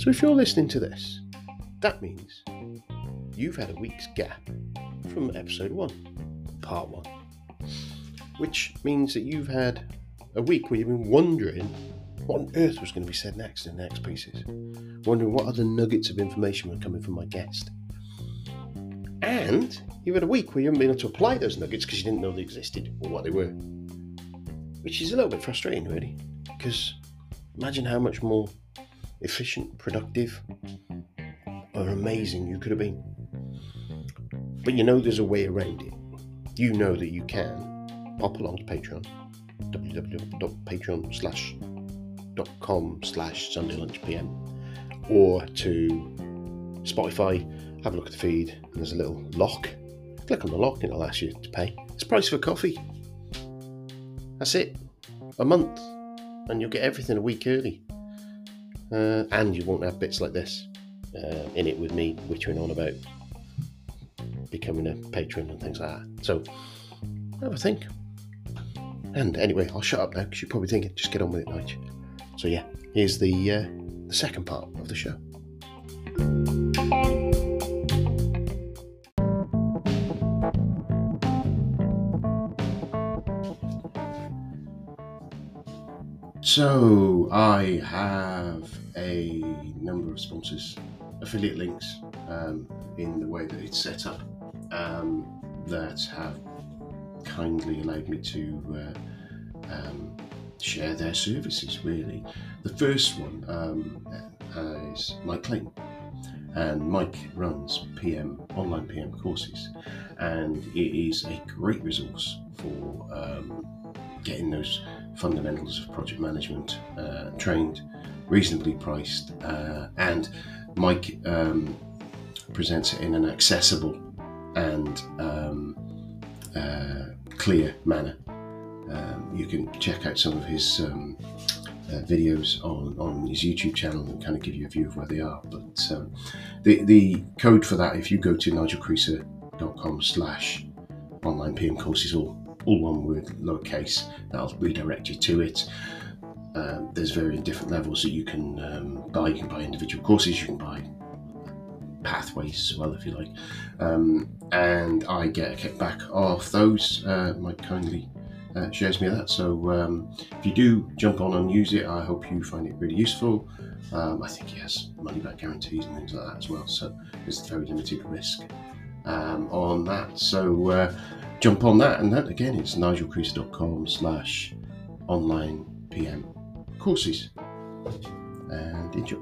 So if you're listening to this, that means you've had a week's gap from episode one, part one, which means that you've had a week where you've been wondering what on earth was going to be said next in the next pieces, wondering what other nuggets of information were coming from my guest. And you've had a week where you haven't been able to apply those nuggets because you didn't know they existed or what they were. Which is a little bit frustrating, really, because imagine how much more efficient, productive, or amazing you could have been. But you know there's a way around it. You know that you can pop along to Patreon, www.patreon slash com slash Sunday Lunch PM, or to Spotify, have a look at the feed, and there's a little lock. Click on the lock and it'll ask you to pay. It's price for coffee. That's it. A month. And you'll get everything a week early. Uh, and you won't have bits like this uh, in it with me whittering on about becoming a patron and things like that. So, have a think. And anyway, I'll shut up now because you're probably thinking, just get on with it, Nige. So yeah, here's the uh, the second part of the show. So I have a number of sponsors, affiliate links um, in the way that it's set up um, that have kindly allowed me to uh, um, share their services. Really, the first one um, is Mike Clayton, and Mike runs PM online PM courses, and it is a great resource for um, getting those fundamentals of project management uh, trained, reasonably priced, uh, and Mike um, presents it in an accessible and um, uh, clear manner. Um, you can check out some of his um, uh, videos on, on his YouTube channel and kind of give you a view of where they are. But um, the, the code for that, if you go to nigelcreaser.com slash online PM courses, all, all one word, lowercase, that'll redirect you to it. Um, there's very different levels that you can um, buy. You can buy individual courses, you can buy pathways as well, if you like. Um, and I get a kickback off those. Uh, Mike kindly uh, shares me that. So um, if you do jump on and use it, I hope you find it really useful. Um, I think he has money back guarantees and things like that as well. So there's very limited risk um, on that. So uh, jump on that. And that again, it's nigelcreaser.com slash online PM courses. And enjoy.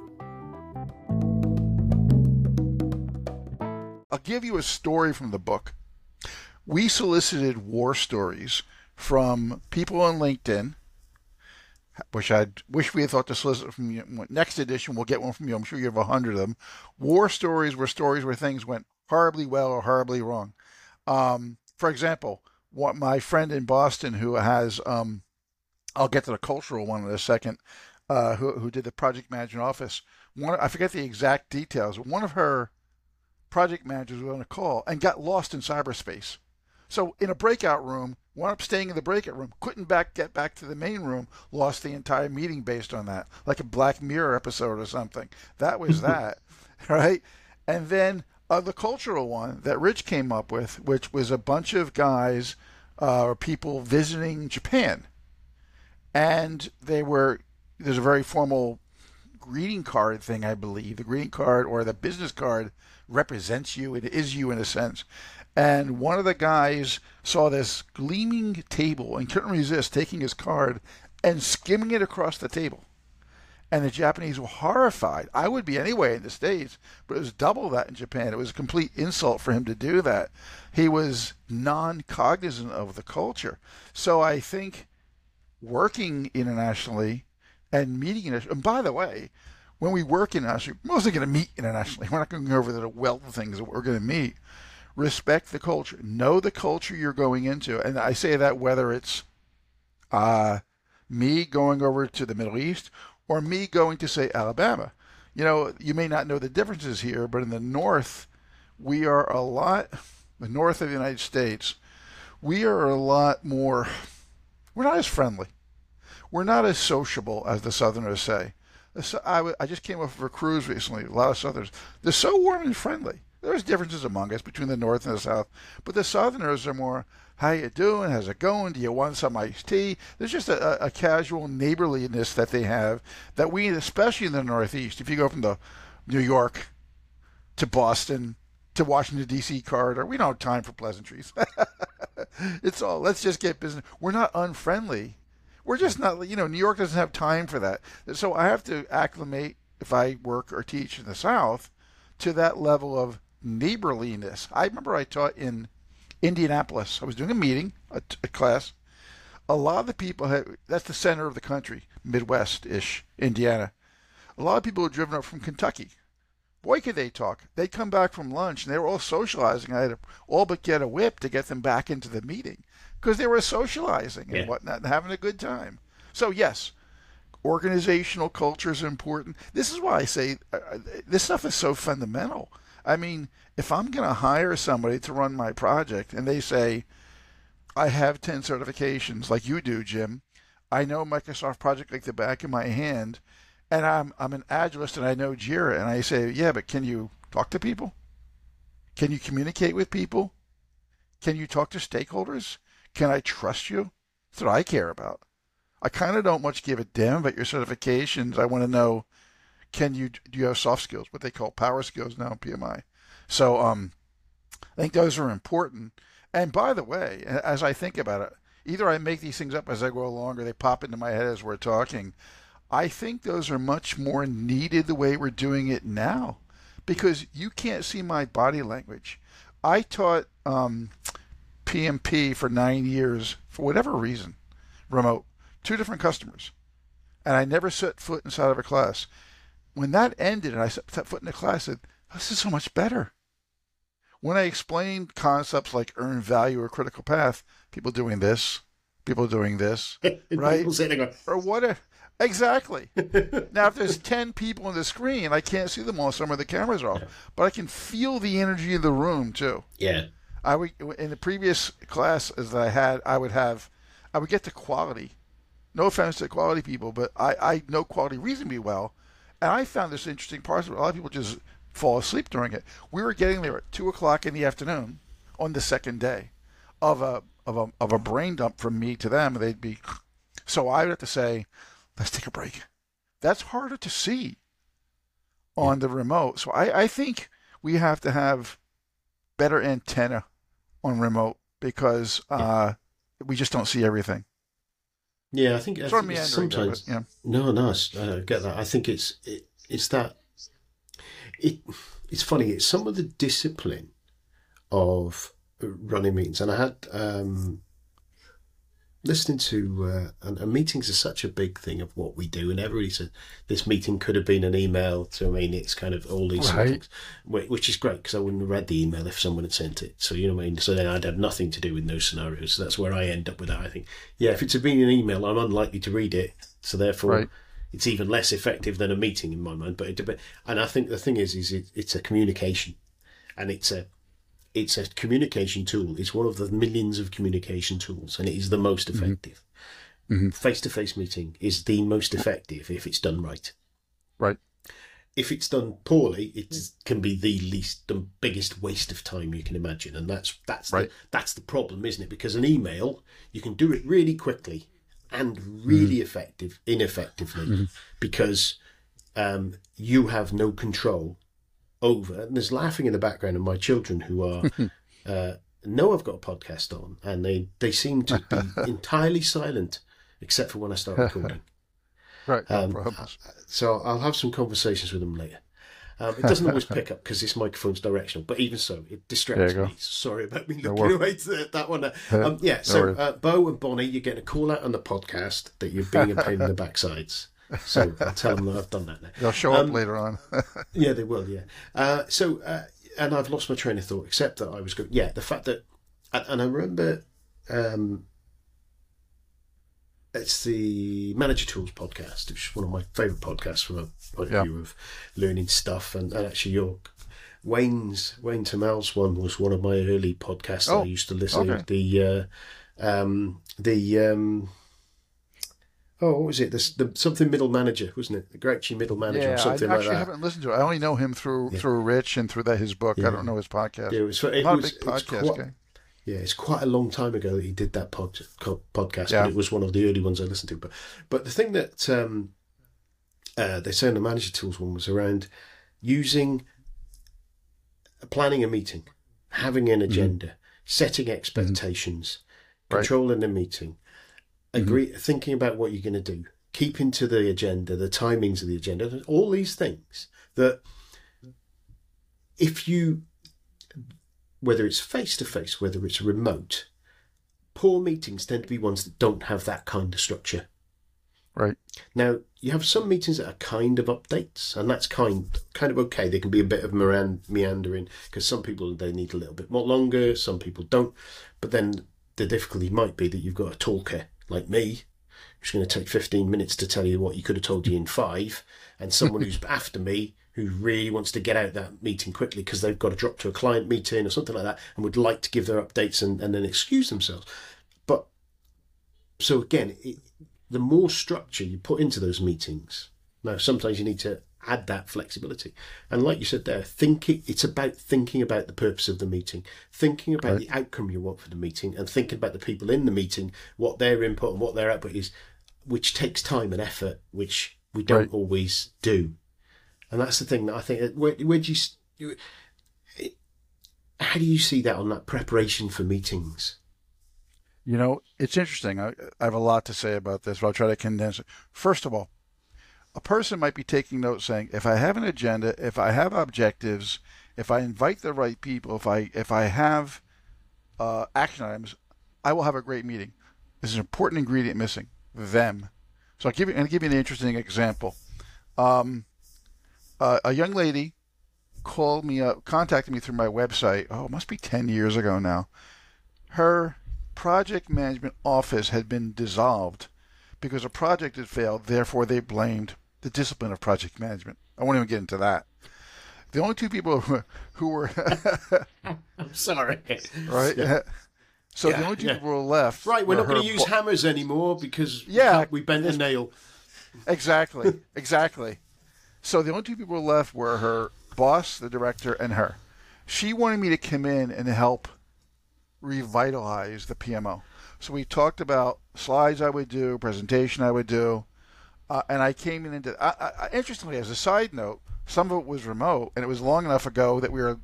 I'll give you a story from the book. We solicited war stories from people on LinkedIn, which I wish we had thought to solicit from you. Next edition, we'll get one from you. I'm sure you have a hundred of them. War stories were stories where things went horribly well or horribly wrong. Um, for example, what my friend in Boston who has, um, I'll get to the cultural one in a second, uh, who, who did the project management office. One, I forget the exact details. One of her project managers was on a call and got lost in cyberspace. So in a breakout room, wound up staying in the breakout room, couldn't back get back to the main room, lost the entire meeting based on that, like a Black Mirror episode or something. That was that, right? And then uh, the cultural one that Rich came up with, which was a bunch of guys uh, or people visiting Japan, and they were there's a very formal greeting card thing, I believe. The greeting card or the business card represents you. It is you in a sense. And one of the guys saw this gleaming table and couldn't resist taking his card and skimming it across the table. And the Japanese were horrified. I would be anyway in the States, but it was double that in Japan. It was a complete insult for him to do that. He was non cognizant of the culture. So I think working internationally and meeting and by the way, when we work internationally, we're mostly going to meet internationally. We're not going to go over the wealth of things that we're going to meet. Respect the culture. Know the culture you're going into. And I say that whether it's uh, me going over to the Middle East or me going to, say, Alabama. You know, you may not know the differences here, but in the North, we are a lot, the North of the United States, we are a lot more, we're not as friendly. We're not as sociable as the Southerners say I just came off of a cruise recently. A lot of Southerners. They're so warm and friendly. There's differences among us between the North and the South, but the Southerners are more, "How you doing? How's it going? Do you want some iced tea?" There's just a, a casual neighborliness that they have that we, especially in the Northeast, if you go from the New York to Boston to Washington D.C. corridor, we don't have time for pleasantries. it's all let's just get business. We're not unfriendly. We're just not. You know, New York doesn't have time for that. So I have to acclimate if I work or teach in the South to that level of neighborliness. I remember I taught in Indianapolis. I was doing a meeting, a, a class. A lot of the people had, that's the center of the country, Midwest ish, Indiana. A lot of people had driven up from Kentucky. Boy, could they talk. They'd come back from lunch and they were all socializing. I had to all but get a whip to get them back into the meeting because they were socializing and Yeah. whatnot and having a good time. So, yes, organizational culture is important. This is why I say uh, uh, this stuff is so fundamental. I mean, if I'm going to hire somebody to run my project and they say, I have 10 certifications like you do, Jim, I know Microsoft Project like the back of my hand, and I'm, I'm an Agilist and I know Jira, and I say, yeah, but can you talk to people? Can you communicate with people? Can you talk to stakeholders? Can I trust you? That's what I care about. I kind of don't much give a damn about your certifications. I want to know, can you do you have soft skills, what they call power skills now in PMI? So um, I think those are important. And by the way, as I think about it, either I make these things up as I go along or they pop into my head as we're talking. I think those are much more needed the way we're doing it now because you can't see my body language. I taught um, PMP for nine years for whatever reason, remote, two different customers, and I never set foot inside of a class. When that ended and I set foot in a class, I said, "This is so much better." When I explained concepts like earned value or critical path, people doing this, people doing this, Right. Or what? Exactly. now, if there's 10 people on the screen, I can't see them all. Some of the cameras are off, but I can feel the energy in the room too. yeah. I would in the previous classes that I had, I would have, I would get to quality. No offense to quality people, but I, I know quality reasonably well, and I found this interesting part of it. A lot of people just fall asleep during it. We were getting there at two o'clock in the afternoon on the second day of a of a of a brain dump from me to them. They'd be, so I would have to say, let's take a break. That's harder to see on the remote. So I, I think we have to have better antenna on remote because uh, we just don't see everything. Yeah, I think, I think it's meandering, there, sometimes but, yeah. No, no, I get that. I think it's it, it's that it it's funny. It's some of the discipline of running meetings, and I had um, listening to uh, and, and meetings are such a big thing of what we do, and everybody said this meeting could have been an email. To I mean, it's kind of all these Right. things, which is great because I wouldn't have read the email if someone had sent it. So you know what I mean. So then I'd have nothing to do with those scenarios. So that's where I end up with that. I think, yeah, if it's been an email, I'm unlikely to read it. So therefore, Right. it's even less effective than a meeting in my mind. But it, and I think the thing is, is it, it's a communication, and it's a it's a communication tool. It's one of the millions of communication tools, and it is the most mm-hmm. effective. Face to face meeting is the most effective if it's done right. Right. If it's done poorly, it mm. can be the least, the biggest waste of time you can imagine, and that's that's Right. the, that's the problem, isn't it? Because an email, you can do it really quickly and really mm-hmm. effective, ineffectively, mm-hmm. because um, you have no control over. And there's laughing in the background of my children who are uh, know I've got a podcast on, and they they seem to be entirely silent except for when I start recording. Right. Um. So I'll have some conversations with them later. Um, it doesn't always pick up because this microphone's directional, but even so, it distracts me. Sorry about me looking away to that- that one. Um, yeah, so uh, Bo and Bonnie, you're getting a call out on the podcast that you're being a pain in the backsides. So I'll tell them that I've done that now. They'll show um, up later on. Yeah, they will. Yeah. Uh, so, uh, and I've lost my train of thought. Except that I was going. Yeah, the fact that, and, and I remember, um, it's the Manager Tools podcast, which is one of my favourite podcasts from a point of view of learning stuff. And, and actually, your Wayne's Wayne Turmel's one was one of my early podcasts that Oh, I used to listen okay. to. The uh, um, the um, oh, what was it? The, the something middle manager, wasn't it? The Grouchy middle manager yeah, or something I like actually haven't listened to it. I only know him through Yeah. through Rich and through that his book. Yeah. I don't know his podcast. Yeah, it was. It I'm was, a big it was podcast quite. Yeah, it's quite a long time ago that he did that pod, podcast, Yeah. but it was one of the early ones I listened to. But but the thing that um, uh, they say in the manager tools one was around using planning a meeting, having an agenda, setting expectations, Right. controlling the meeting, Mm-hmm. agree, thinking about what you're going to do, keeping to the agenda, the timings of the agenda, all these things that if you whether it's face to face, whether it's remote, poor meetings tend to be ones that don't have that kind of structure. Right. Now, you have some meetings that are kind of updates, and that's kind kind of okay. They can be a bit of meandering because some people they need a little bit more longer, some people don't. But then the difficulty might be that you've got a talker like me, who's going to take 15 minutes to tell you what you could have told you in five, and someone who's after me who really wants to get out that meeting quickly because they've got to drop to a client meeting or something like that and would like to give their updates and, and then excuse themselves. But so again, it, the more structure you put into those meetings, now sometimes you need to add that flexibility. And like you said there, thinking it's about thinking about the purpose of the meeting, thinking about Right. the outcome you want for the meeting, and thinking about the people in the meeting, what their input and what their output is, which takes time and effort, which we don't Right. always do. And that's the thing that I think. Uh, where, where do you, you? How do you see that on that preparation for meetings? You know, it's interesting. I, I have a lot to say about this, but I'll try to condense it. First of all, a person might be taking notes saying, if I have an agenda, if I have objectives, if I invite the right people, if I if I have uh, action items, I will have a great meeting. There's an important ingredient missing: them. So I'll give you, and give you an interesting example. Um, uh, a young lady called me up, contacted me through my website. Oh, it must be ten years ago now. Her project management office had been dissolved because a project had failed. Therefore, they blamed the discipline of project management. I won't even get into that. The only two people who, who were I'm sorry. right. Yeah. So the only two yeah. people who were left. Right, we're were not going to use bo- hammers anymore because Yeah, we bent the nail. Exactly. Exactly. So the only two people left were her boss, the director, and her. She wanted me to come in and help revitalize the PMO. So we talked about slides I would do, presentation I would do, uh, and I came in into. I, I, interestingly, as a side note, some of it was remote, and it was long enough ago that we were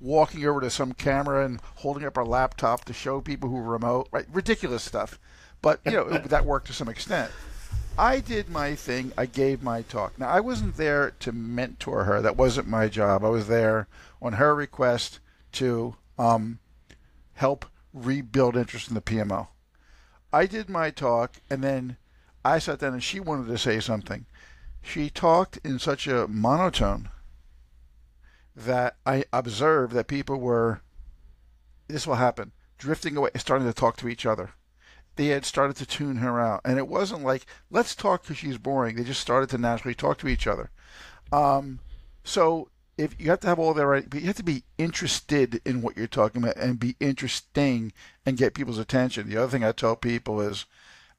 walking over to some camera and holding up our laptop to show people who were remote. Right, ridiculous stuff, but you know that worked to some extent. I did my thing. I gave my talk. Now, I wasn't there to mentor her. That wasn't my job. I was there on her request to um, help rebuild interest in the PMO. I did my talk, and then I sat down and she wanted to say something. She talked in such a monotone that I observed that people were, this will happen, drifting away, starting to talk to each other they had started to tune her out. And it wasn't like, let's talk because she's boring. They just started to naturally talk to each other. Um, so if you have to have all that right, but you have to be interested in what you're talking about and be interesting and get people's attention. The other thing I tell people is,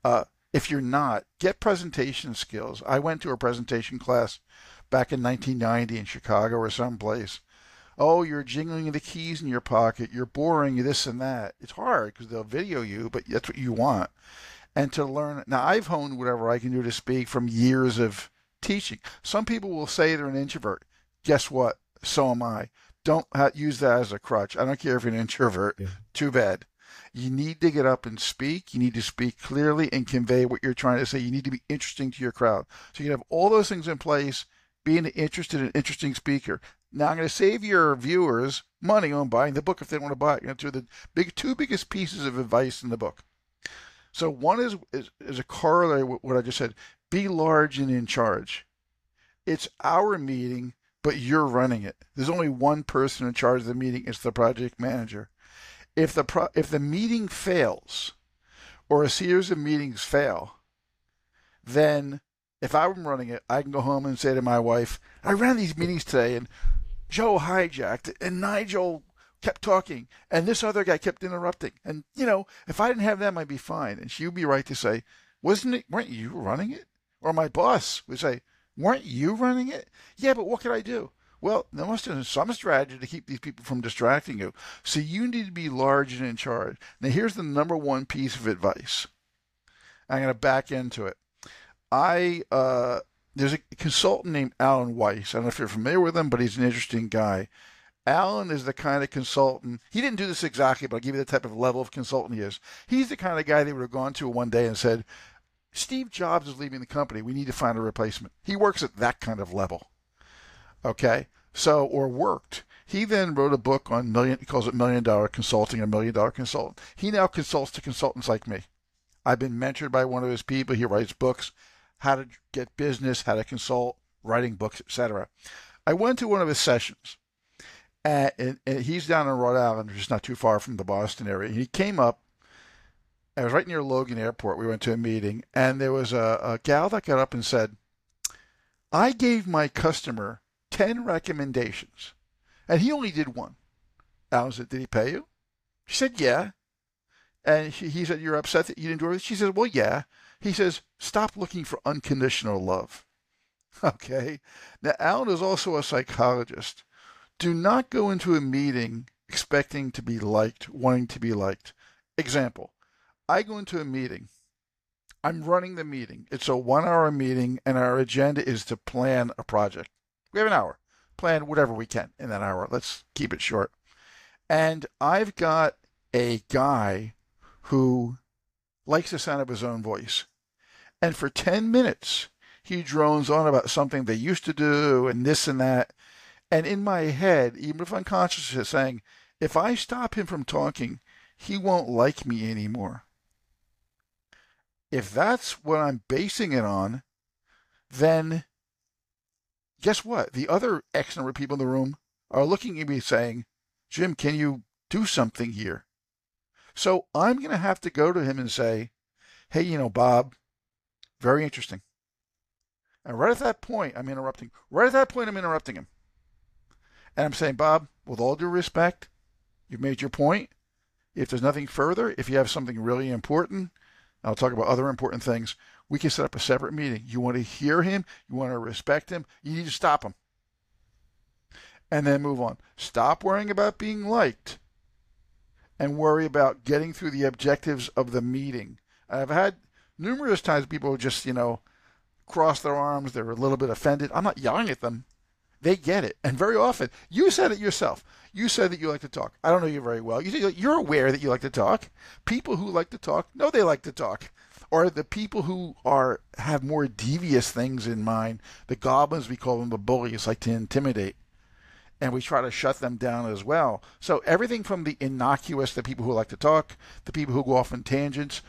uh, if you're not, get presentation skills. I went to a presentation class back in 1990 in Chicago or someplace. Oh, you're jingling the keys in your pocket. You're boring, this and that. It's hard because they'll video you, but that's what you want. And to learn. Now, I've honed whatever I can do to speak from years of teaching. Some people will say they're an introvert. Guess what? So am I. Don't use that as a crutch. I don't care if you're an introvert. Yeah. Too bad. You need to get up and speak. You need to speak clearly and convey what you're trying to say. You need to be interesting to your crowd. So you have all those things in place, being an interested and interesting speaker. Now I'm going to save your viewers money on buying the book if they want to buy it. You know, two the big two biggest pieces of advice in the book. So one is is, is a corollary with what I just said. Be large and in charge. It's our meeting, but you're running it. There's only one person in charge of the meeting. It's the project manager. If the pro, if the meeting fails, or a series of meetings fail, then if I'm running it, I can go home and say to my wife, I ran these meetings today and Joe hijacked and Nigel kept talking and this other guy kept interrupting. And, you know, if I didn't have them, I'd be fine. And she would be right to say, wasn't it? Weren't you running it? Or my boss would say, weren't you running it? Yeah, but what could I do? Well, there must been some strategy to keep these people from distracting you. So you need to be large and in charge. Now, here's the number one piece of advice. I'm going to back into it. I uh, there's a consultant named Alan Weiss. I don't know if you're familiar with him, but he's an interesting guy. Alan is the kind of consultant. He didn't do this exactly, but I'll give you the type of level of consultant he is. He's the kind of guy they would have gone to one day and said, Steve Jobs is leaving the company. We need to find a replacement. He works at that kind of level. Okay. So, or worked. He then wrote a book on million, he calls it Million Dollar Consulting, a million dollar consultant. He now consults to consultants like me. I've been mentored by one of his people. He writes books, how to get business, how to consult, writing books, etc. I went to one of his sessions, and, and, he's down in Rhode Island, just not too far from the Boston area. He came up. I was right near Logan Airport. We went to a meeting, and there was a, a gal that got up and said, "I gave my customer 10 recommendations, and he only did one. Alan said, Did he pay you? She said, Yeah. And he, he said, You're upset that you didn't do it? She said, Well, yeah. He says, Stop looking for unconditional love. Okay. Now, Alan is also a psychologist. Do not go into a meeting expecting to be liked, wanting to be liked. Example I go into a meeting. I'm running the meeting. It's a one hour meeting, and our agenda is to plan a project. We have an hour. Plan whatever we can in that hour. Let's keep it short. And I've got a guy who likes the sound of his own voice. And for 10 minutes, he drones on about something they used to do and this and that. And in my head, even if unconscious, is saying, if I stop him from talking, he won't like me anymore. If that's what I'm basing it on, then guess what? The other X number of people in the room are looking at me saying, Jim, can you do something here? So I'm going to have to go to him and say, hey, you know, Bob, very interesting. And right at that point, I'm interrupting. Right at that point, I'm interrupting him. And I'm saying, Bob, with all due respect, you've made your point. If there's nothing further, if you have something really important, I'll talk about other important things we can set up a separate meeting. You want to hear him, you want to respect him, you need to stop him. And then move on. Stop worrying about being liked and worry about getting through the objectives of the meeting. I've had numerous times people just, you know, cross their arms, they're a little bit offended. I'm not yelling at them. They get it. And very often, you said it yourself. You said that you like to talk. I don't know you very well. You you're aware that you like to talk. People who like to talk know they like to talk or the people who are have more devious things in mind. The goblins, we call them the bullies, like to intimidate, and we try to shut them down as well. So everything from the innocuous, the people who like to talk, the people who go off on tangents,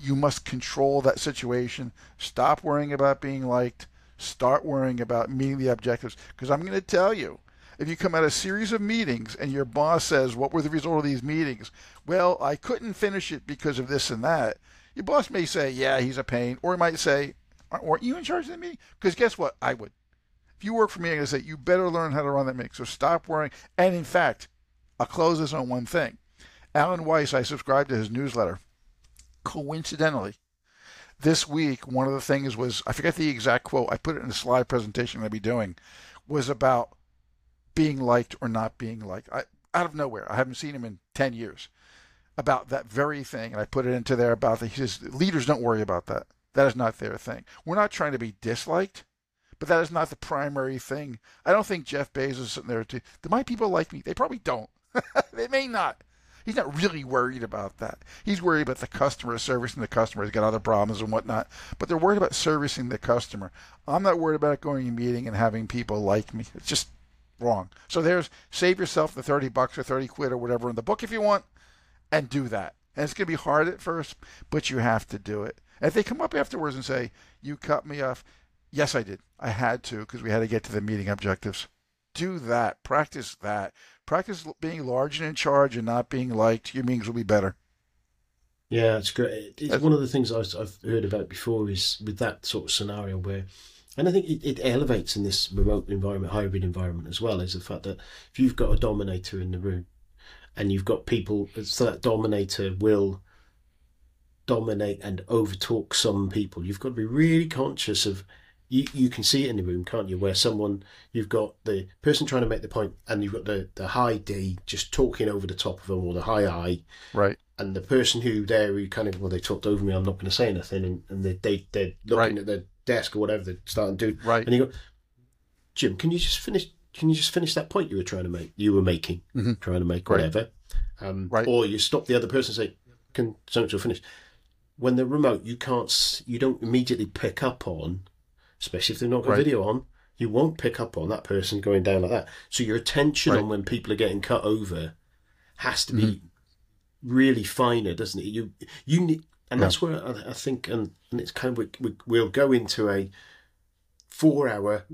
you must control that situation. Stop worrying about being liked. Start worrying about meeting the objectives. Because I'm going to tell you, if you come at a series of meetings and your boss says, What were the result of these meetings? Well, I couldn't finish it because of this and that. Your boss may say, yeah, he's a pain, or he might say, aren't you in charge of the meeting? Because guess what? I would. If you work for me, I'm going to say, you better learn how to run that meeting. So stop worrying. And in fact, I'll close this on one thing. Alan Weiss, I subscribed to his newsletter. Coincidentally, this week, one of the things was, I forget the exact quote, I put it in a slide presentation I'll be doing, was about being liked or not being liked. I, out of nowhere. I haven't seen him in 10 years about that very thing, and I put it into there about that. He says leaders don't worry about that. That is not their thing. We're not trying to be disliked, but that is not the primary thing. I don't think Jeff Bezos is sitting there to. Do my people like me? They probably don't. they may not. He's not really worried about that. He's worried about the customer, servicing the customer. He's got other problems and whatnot, but they're worried about servicing the customer. I'm not worried about going to a meeting and having people like me. It's just wrong. So there's save yourself the 30 bucks or 30 quid or whatever in the book if you want and do that. And it's going to be hard at first, but you have to do it. And if they come up afterwards and say, You cut me off, yes, I did. I had to because we had to get to the meeting objectives. Do that. Practice that. Practice being large and in charge and not being liked. Your meetings will be better. Yeah, it's great. It's one of the things I've heard about before is with that sort of scenario where, and I think it, it elevates in this remote environment, hybrid environment as well, is the fact that if you've got a dominator in the room, and you've got people so that dominator will dominate and overtalk some people. You've got to be really conscious of. You, you can see it in the room, can't you? Where someone you've got the person trying to make the point, and you've got the the high D just talking over the top of them, or the high I, Right. and the person who there who kind of well they talked over me, I'm not going to say anything, and, and they they they're looking Right. at their desk or whatever they're starting to do, Right. and you go, Jim, can you just finish? Can you just finish that point you were trying to make? You were making, Mhm. trying to make, Right. whatever. Um, Right. Or you stop the other person and say, "Can so so finish?" When they're remote, you can't. You don't immediately pick up on, especially if they've not got Right. video on. You won't pick up on that person going down like that. So your attention on when people are getting cut over has to be Mm-hmm. really finer, doesn't it? You you need, and that's where I, I think, and, and it's kind of we, we, we'll go into a four-hour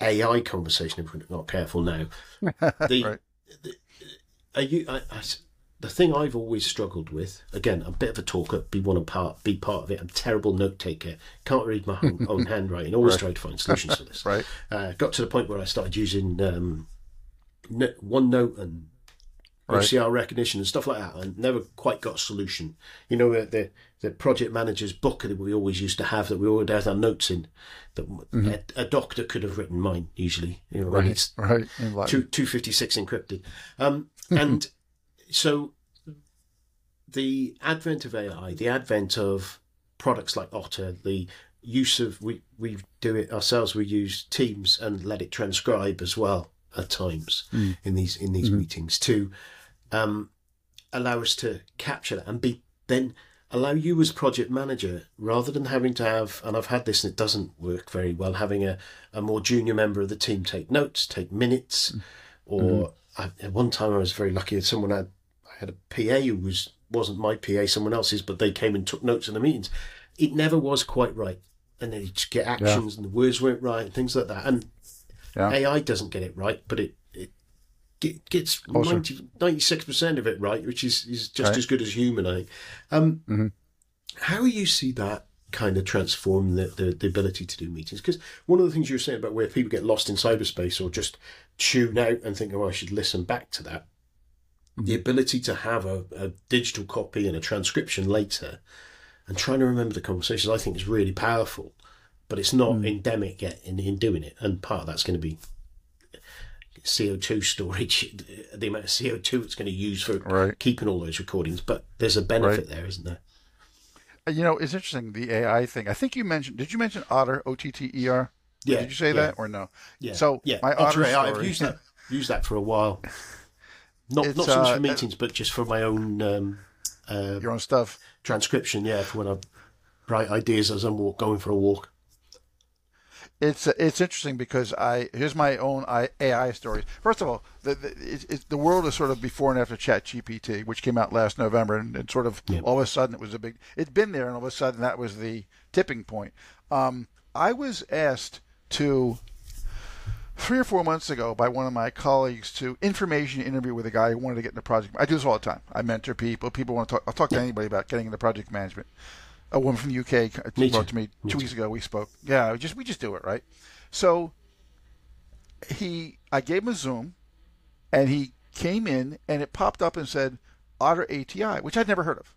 AI conversation if we're not careful now. The, Right. the are you? I, I the thing I've always struggled with. Again, I'm a bit of a talker. Be one of part. Be part of it. I'm a terrible note taker. Can't read my own, own handwriting. Always Right. tried to find solutions for this. Right. Uh, got to the point where I started using um, no- OneNote and Right. OCR recognition and stuff like that, and never quite got a solution. You know, the the project manager's book that we always used to have that we always had our notes in. That mm-hmm. a, a doctor could have written mine usually. You know, when Right. it's Right. Two two fifty six encrypted. Um, mm-hmm. and so the advent of AI, the advent of products like Otter, the use of we we do it ourselves. We use Teams and let it transcribe as well at times mm. in these in these mm-hmm. meetings to um, allow us to capture that and be then allow you as project manager rather than having to have and I've had this and it doesn't work very well having a, a more junior member of the team take notes take minutes or I, at one time I was very lucky that someone had I had a PA who was wasn't my PA someone else's but they came and took notes in the meetings. It never was quite right. And then you just get actions and the words weren't right and things like that. And Yeah. AI doesn't get it right but it get, gets Awesome. 96 percent of it right, which is, is just Right. as good as human. I think. Um, Mhm. How you see that kind of transform the, the, the ability to do meetings? Because one of the things you were saying about where people get lost in cyberspace or just tune out and think, oh, I should listen back to that. The ability to have a, a digital copy and a transcription later and trying to remember the conversations, I think is really powerful. But it's not endemic yet in, in doing it. And part of that's going to be CO2 storage, the amount of CO2 it's going to use for Right. keeping all those recordings. But there's a benefit there, isn't there? Uh, You know, it's interesting the AI thing. I think you mentioned. Did you mention Otter? O T T E R. Yeah, Did you say yeah. that or no? Yeah. So yeah, my Otter Otter AI, I've used that used that for a while. Not It's, not so much uh, for meetings, but just for my own um, uh, Your own stuff. transcription. Yeah, for when I write ideas as I'm walk, going for a walk. It's it's interesting because I here's my own AI stories. First of all, the the, it, it, the world is sort of before and after Chat GPT, which came out last November, and, and sort of Yeah. all of a sudden it was a big. It'd been there, and all of a sudden that was the tipping point. Um, I was asked to three or four months ago by one of my colleagues to information interview with a guy who wanted to get into project. I do this all the time. I mentor people. People want to talk. I'll talk to anybody about getting into project management. A woman from the UK uh, Me wrote to me Me two too. weeks ago. We spoke. Yeah, we just we just do it right. So he, I gave him a Zoom, and he came in, and it popped up and said Otter AI, which I'd never heard of.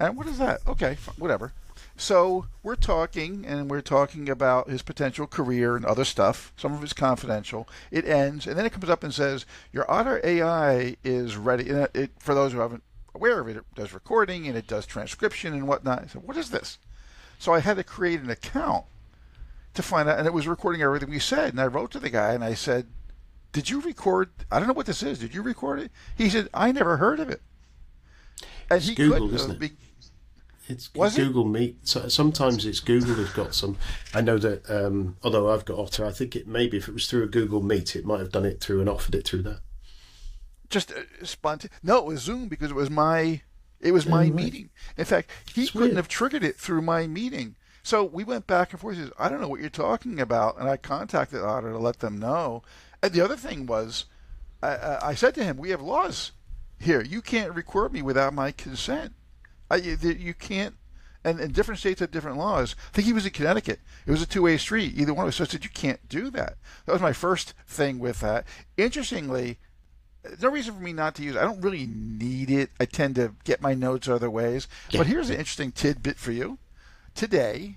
And what is that? Okay, whatever. So we're talking, and we're talking about his potential career and other stuff. Some of it's confidential. It ends, and then it comes up and says, "Your Otter AI is ready." It, for those who haven't aware of it, it does recording and it does transcription and whatnot. I said, "What is this?" So I had to create an account to find out, and it was recording everything we said. And I wrote to the guy and I said, "Did you record? I don't know what this is. Did you record it?" He said, "I never heard of it." And he Google, isn't it? be- It's Was it? Google Meet. So, sometimes it's Google has got some. I know that. Um, although I've got Otter, I think it maybe if it was through a Google Meet, it might have done it through and offered it through that. Just uh, spontaneous. No, it was Zoom because it was my it was my right. meeting. In fact, he It's couldn't have triggered it through my meeting. So we went back and forth. He says, "I don't know what you're talking about," and I contacted Otter to let them know. And the other thing was, I, I said to him, "We have laws here. You can't record me without my consent. I, you, you can't." And, and different states have different laws. I think he was in Connecticut. It was a two-way street. Either one of us. So I said, "You can't do that." That was my first thing with that. Interestingly, there's no reason for me not to use it. I don't really need it. I tend to get my notes other ways. Yeah. But here's an interesting tidbit for you. Today,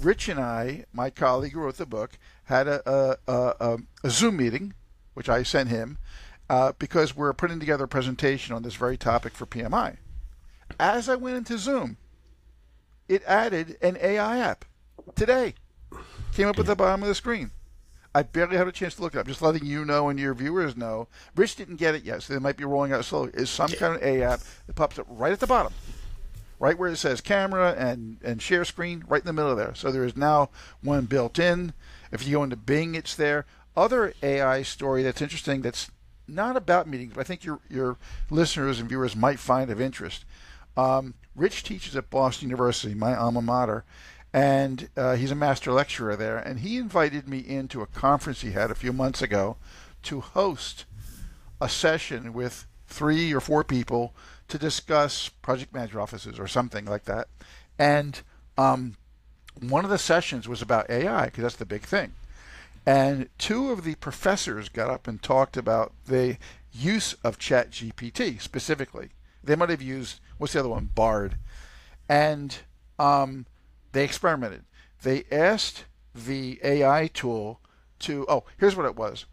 Rich and I, my colleague who wrote the book, had a, a, a, a Zoom meeting, which I sent him, uh, because we're putting together a presentation on this very topic for PMI. As I went into Zoom, it added an AI app today. Came up at the bottom of the screen. I barely had a chance to look it up. Just letting you know and your viewers know. Rich didn't get it yet, so they might be rolling out slowly. Is some kind of A app that pops up right at the bottom, right where it says camera and, and share screen, right in the middle of there. So there is now one built in. If you go into Bing, it's there. Other AI story that's interesting that's not about meetings, but I think your your listeners and viewers might find of interest. Um, Rich teaches at Boston University, my alma mater, and uh, he's a master lecturer there. And he invited me into a conference he had a few months ago to host a session with three or four people to discuss project manager offices or something like that. And um, one of the sessions was about AI because that's the big thing. And two of the professors got up and talked about the use of ChatGPT specifically. They might have used what's the other one, Bard, and um, they experimented. They asked the AI tool to. Oh, here's what it was.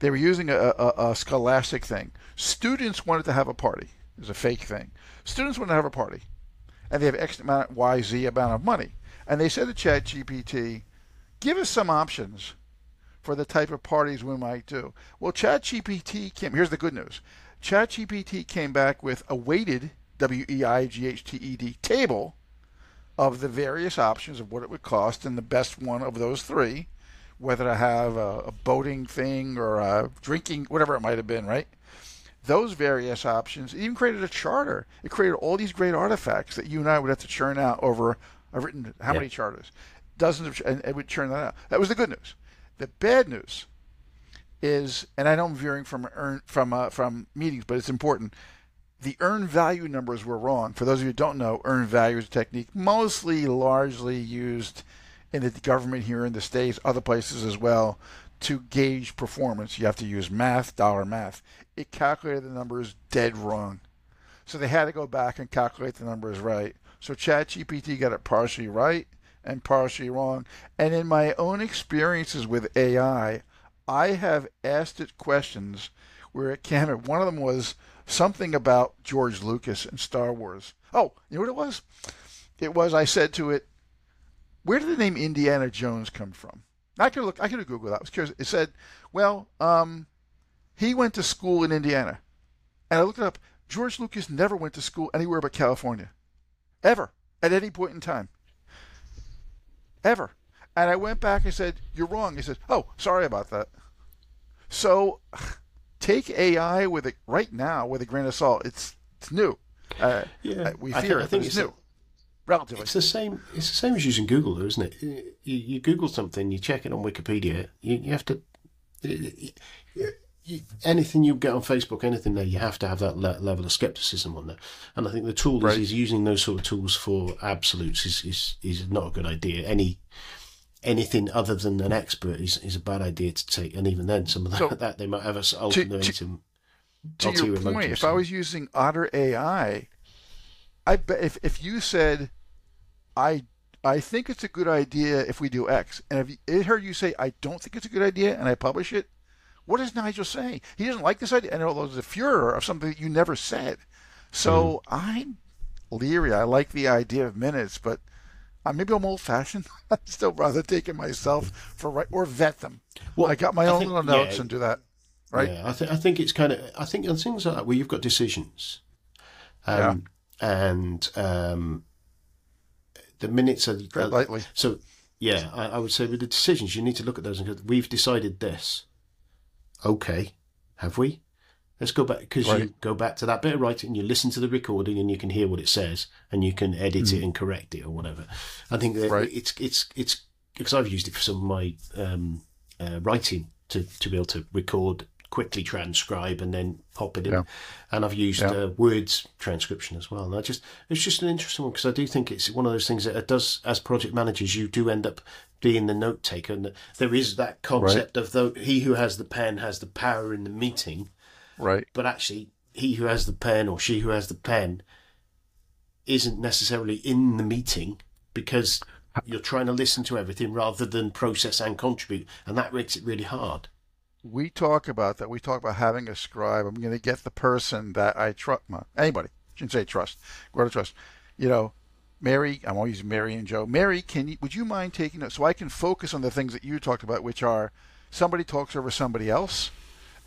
They were using a, a, a scholastic thing. Students wanted to have a party. It was a fake thing. Students wanted to have a party, and they have X amount, Y, Z amount of money. And they said to ChatGPT, "Give us some options." for the type of parties we might do. Well, ChatGPT came. Here's the good news. ChatGPT came back with a weighted W E I G H T E D table of the various options of what it would cost, and the best one of those three, whether to have a, a boating thing or a drinking, whatever it might have been, right? Those various options. It even created a charter. It created all these great artifacts that you and I would have to churn out over. I've written how Yeah. many charters? Dozens of, and it would churn that out. That was the good news. The bad news is, and I know I'm veering from from uh, from meetings, but it's important. The earned value numbers were wrong. For those of you who don't know, earned value is a technique mostly largely used in the government here in the states, other places as well, to gauge performance. You have to use math, dollar math. It calculated the numbers dead wrong. So they had to go back and calculate the numbers right. So ChatGPT got it partially right and partially wrong. And in my own experiences with AI, I have asked it questions where it came. One of them was something about George Lucas and Star Wars. Oh, you know what it was? It was I said to it, "Where did the name Indiana Jones come from?" I could look. I could Google that. I was curious. It said, "Well, um, he went to school in Indiana," and I looked it up. George Lucas never went to school anywhere but California, ever at any point in time, ever. And I went back and said, "You're wrong." He said, "Oh, sorry about that." So, take AI with it right now with a grain of salt. It's it's new. Uh, Yeah, we I fear think- I it, think it's it's new, relatively. It's the same. It's the same as using Google, though, isn't it? You, you Google something, you check it on Wikipedia. You, you have to. you- anything you get on Facebook, anything there, you have to have that le- level of skepticism on there. And I think the tool Right. is, is using those sort of tools for absolutes is, is, is not a good idea. Any anything other than an expert is, is a bad idea to take. And even then, some of that, So, that they might have us to- ultimatum. to your point, if I was using Otter AI, I bet if, if you said, I I think it's a good idea if we do X, and if it heard you say I don't think it's a good idea, and I publish it, what is Nigel saying? He doesn't like this idea, and although there's a furor of something that you never said. So mm-hmm. I'm leery. I like the idea of minutes, but uh, maybe I'm old-fashioned. I'd still rather take it myself for right or vet them. Well, I got my I own think- little notes yeah. and do that. Right? Yeah, I think I think it's kind of I think on things like that where you've got decisions, um, and um, the minutes are Tread lightly. So yeah, I, I would say with the decisions you need to look at those and go, we've decided this. Okay, have we? Let's go back because you go back to that bit of writing. You listen to the recording and you can hear what it says, and you can edit it and correct it or whatever. I think that Hmm. Right. it's it's it's because I've used it for some of my um, uh, writing to to be able to record quickly transcribe and then pop it in Yeah. and I've used Yeah. uh, words transcription as well and I just it's just an interesting one because I do think it's one of those things that it does as project managers you do end up being the note taker and there is that concept of the he who has the pen has the power in the meeting Right. But actually, he who has the pen or she who has the pen isn't necessarily in the meeting because you're trying to listen to everything rather than process and contribute, and that makes it really hard. We talk about that. We talk about having a scribe. I'm going to get the person that I trust. Anybody shouldn't say trust. Go to trust. You know, Mary. I'm always using Mary and Joe. Mary, can you? Would you mind taking it so I can focus on the things that you talked about, which are somebody talks over somebody else.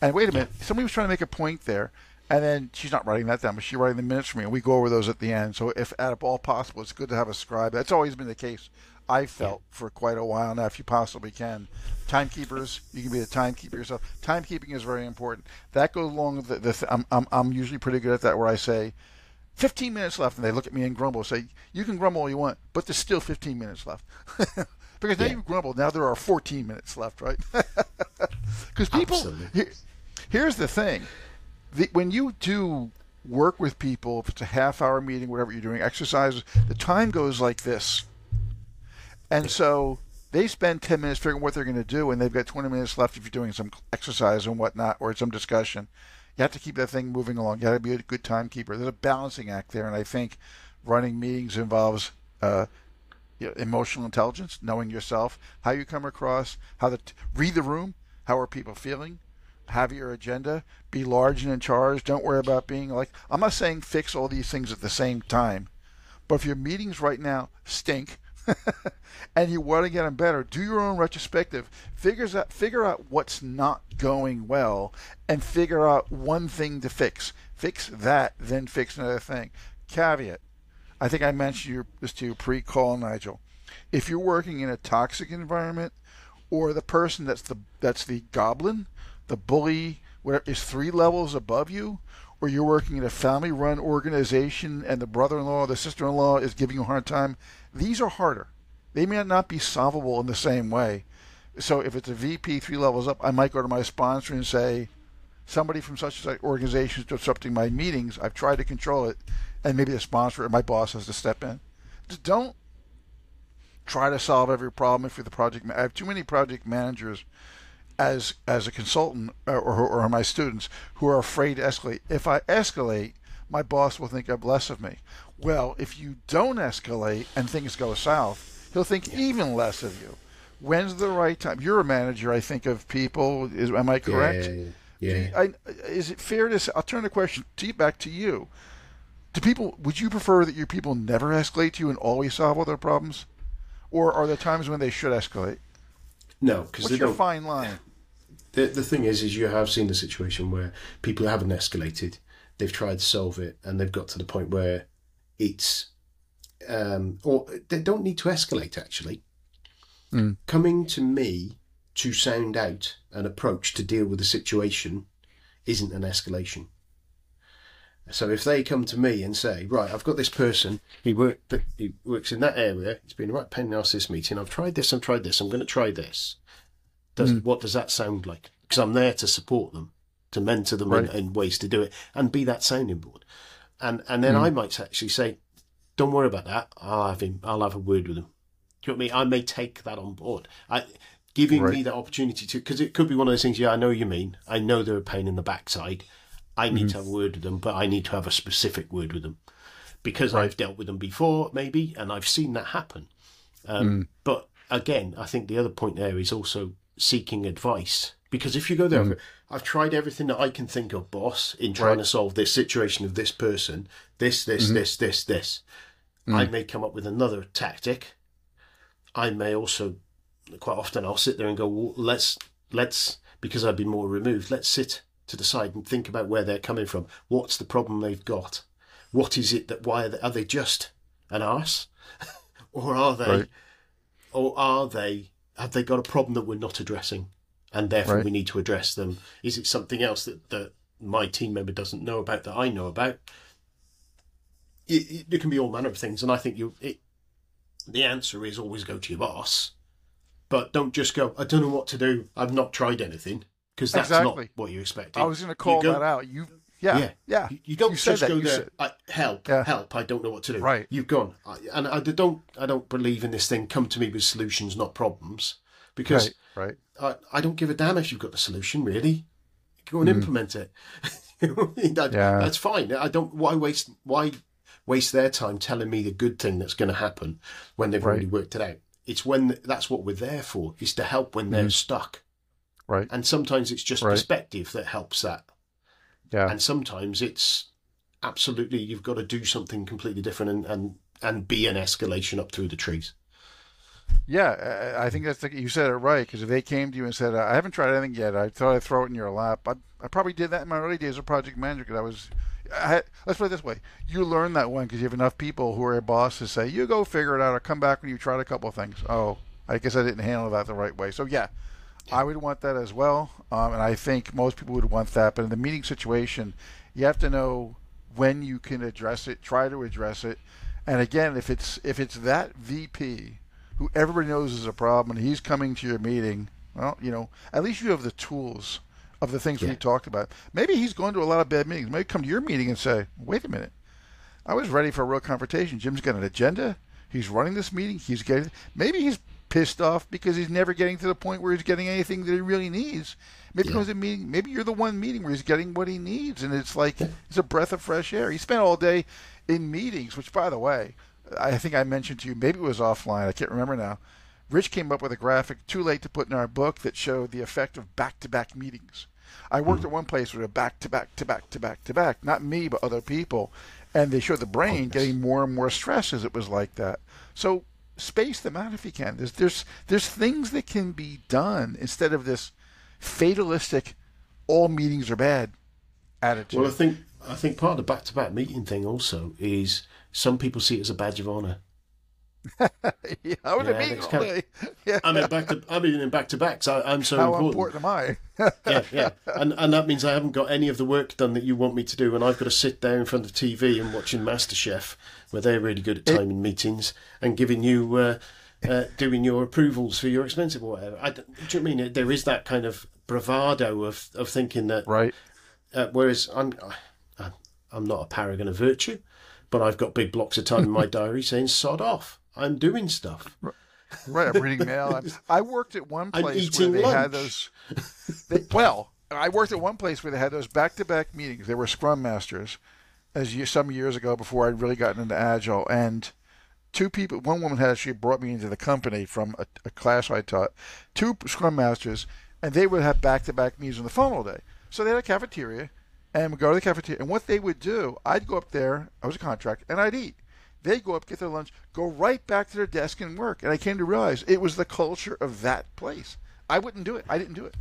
And wait a minute, somebody was trying to make a point there, and then she's not writing that down, but she's writing the minutes for me, and we go over those at the end. So if at all possible, it's good to have a scribe. That's always been the case. I felt for quite a while now, if you possibly can. Timekeepers, you can be the timekeeper yourself. Timekeeping is very important. That goes along with the. the I'm, I'm, I'm usually pretty good at that, where I say, 15 minutes left, and they look at me and grumble. Say, you can grumble all you want, but there's still 15 minutes left. because now yeah. you've grumbled. Now there are 14 minutes left, right? Because people. Here, here's the thing: the, when you do work with people, if it's a half-hour meeting, whatever you're doing, exercises, the time goes like this, and so they spend 10 minutes figuring what they're going to do, and they've got 20 minutes left if you're doing some exercise and whatnot or some discussion. You have to keep that thing moving along. You got to be a good timekeeper. There's a balancing act there, and I think running meetings involves uh, emotional intelligence, knowing yourself, how you come across, how to read the room, how are people feeling, have your agenda, be large and in charge. Don't worry about being like. I'm not saying fix all these things at the same time, but if your meetings right now stink. and you want to get them better, do your own retrospective. Figures out, figure out what's not going well, and figure out one thing to fix. Fix that, then fix another thing. Caveat: I think I mentioned this to you pre-call, Nigel. If you're working in a toxic environment, or the person that's the that's the goblin, the bully, whatever is three levels above you, or you're working in a family-run organization and the brother-in-law or the sister-in-law is giving you a hard time, these are harder. They may not be solvable in the same way. So if it's a VP three levels up, I might go to my sponsor and say, somebody from such and such organization is disrupting my meetings. I've tried to control it and maybe a sponsor or my boss has to step in. Just don't try to solve every problem if you're the project. I have too many project managers as as a consultant or, or, or my students who are afraid to escalate. If I escalate, my boss will think of less of me. Well, if you don't escalate and things go south, he'll think even less of you. When's the right time? You're a manager, I think, of people. Is am I correct? Yeah. yeah. You, I, is it fair to say? I'll turn the question to back to you do people would you prefer that your people never escalate to you and always solve all their problems? Or are there times when they should escalate? No because your don't. fine line? The, the thing is is you have seen the situation where people haven't escalated. They've tried to solve it and they've got to the point where it's um, or they don't need to escalate actually. Mm. coming to me to sound out an approach to deal with the situation isn't an escalation so if they come to me and say, right, I've got this person, he work, he works in that area, it's been a right pain in this meeting, I've tried this, I've tried this, I'm going to try this. Does, mm. What does that sound like? Because I'm there to support them, to mentor them right. in, in, ways to do it, and be that sounding board. And and then mm. I might actually say, don't worry about that. I'll have him. I'll have a word with him. Do you know what I mean? I may take that on board. I, giving right. me that opportunity to, because it could be one of those things. Yeah, I know you mean. I know they're a pain in the backside I need mm-hmm. to have a word with them, but I need to have a specific word with them because right. I've dealt with them before, maybe, and I've seen that happen. Um, mm. But again, I think the other point there is also seeking advice because if you go there, mm. I've tried everything that I can think of, boss, in trying right. to solve this situation of this person, this, this, mm-hmm. this, this, this. Mm. I may come up with another tactic. I may also, quite often, I'll sit there and go, well, let's, let's, because I've been more removed, let's sit to decide and think about where they're coming from. What's the problem they've got? What is it that why are they, are they just an arse, or are they, right. or are they have they got a problem that we're not addressing, and therefore right. we need to address them? Is it something else that that my team member doesn't know about that I know about? It, it, it can be all manner of things, and I think you. It, the answer is always go to your boss, but don't just go. I don't know what to do. I've not tried anything because that's exactly. not what you expected. I was going to call go, that out. You, yeah, yeah, yeah. You, you don't you just go there. I, help, yeah. help! I don't know what to do. Right. You've gone, I, and I don't. I don't believe in this thing. Come to me with solutions, not problems, because right. right. I, I don't give a damn if you've got the solution. Really, Go and mm. implement it. that, Yeah. That's fine. I don't. Why waste? Why waste their time telling me the good thing that's going to happen when they've Right. already worked it out? It's when that's what we're there for. Is to help when they're mm. stuck. Right. And sometimes it's just Right. perspective that helps that. Yeah. And sometimes it's absolutely you've got to do something completely different and and, and be an escalation up through the trees. Yeah, I think that's the, you said it right. Because if they came to you and said, "I haven't tried anything yet," I thought I'd throw it in your lap. I, I probably did that in my early days as a project manager because I was. I had, let's put it this way: you learn that one because you have enough people who are bosses say, "You go figure it out," or come back when you tried a couple of things. Oh, I guess I didn't handle that the right way. So yeah, I would want that as well, um, and I think most people would want that. But in the meeting situation, you have to know when you can address it, try to address it, and again, if it's if it's that VP who everybody knows is a problem and he's coming to your meeting, well, you know, at least you have the tools of the things we talked about. Maybe he's going to a lot of bad meetings. Maybe come to your meeting and say, "Wait a minute, I was ready for a real confrontation. Jim's got an agenda. He's running this meeting. He's getting. Maybe he's pissed off because he's never getting to the point where he's getting anything that he really needs. Maybe Yeah. it meeting. Maybe you're the one meeting where he's getting what he needs, and it's like it's a breath of fresh air. He spent all day in meetings, which, by the way, I think I mentioned to you. Maybe it was offline. I can't remember now. Rich came up with a graphic too late to put in our book that showed the effect of back-to-back meetings. I worked hmm. at one place with a back to back to back to back to back, not me, but other people. And they showed the brain oh, yes. getting more and more stress as it was like that. So space them out if you can. There's there's there's things that can be done instead of this fatalistic all meetings are bad attitude. Well, I think I think part of the back-to-back meeting thing also is some people see it as a badge of honour. yeah, I would have Yeah, meeting it's all day. Yeah. I'm in back to I'm in back to backs. I'm so How important. important am I? yeah, yeah, and and that means I haven't got any of the work done that you want me to do, and I've got to sit there in front of TV and watching MasterChef, where they're really good at timing meetings and giving you. Uh, uh, doing your approvals for your expensive or whatever. I, don't- you know I mean? There is that kind of bravado of, of thinking that right. Uh, whereas I'm, I- I'm not a paragon of virtue, but I've got big blocks of time in my diary saying "sod off." I'm doing stuff. Right, I'm reading mail. I'm, I worked at one place where they had those. They, well, I worked at one place where they had those back-to-back meetings. They were Scrum Masters, as you, some years ago before I'd really gotten into Agile, and two people. One woman had actually brought me into the company from a, a class I taught. Two Scrum Masters, and they would have back-to-back meetings on the phone all day. So they had a cafeteria, and would go to the cafeteria. And what they would do, I'd go up there. I was a contract, and I'd eat. They go up, get their lunch, go right back to their desk and work. And I came to realize it was the culture of that place. I wouldn't do it. I didn't do it.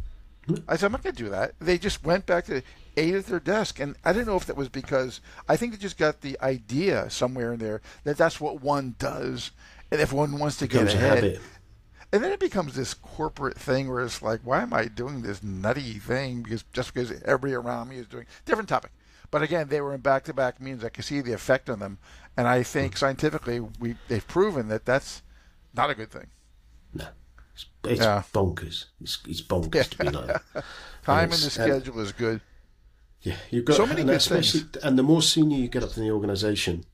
I said, I'm not going to do that. They just went back to ate at their desk. And I didn't know if that was because I think they just got the idea somewhere in there that that's what one does. And if one wants to get ahead, and then it becomes this corporate thing where it's like, why am I doing this nutty thing? Because just because everybody around me is doing different topic. But again, they were in back-to-back meetings. I could see the effect on them, and I think scientifically we they've proven that that's not a good thing. No, it's, it's Yeah. bonkers. It's, it's bonkers to be like that. Time in the schedule is good. Yeah, you've got So many good especially, And the more senior you get up in the organisation,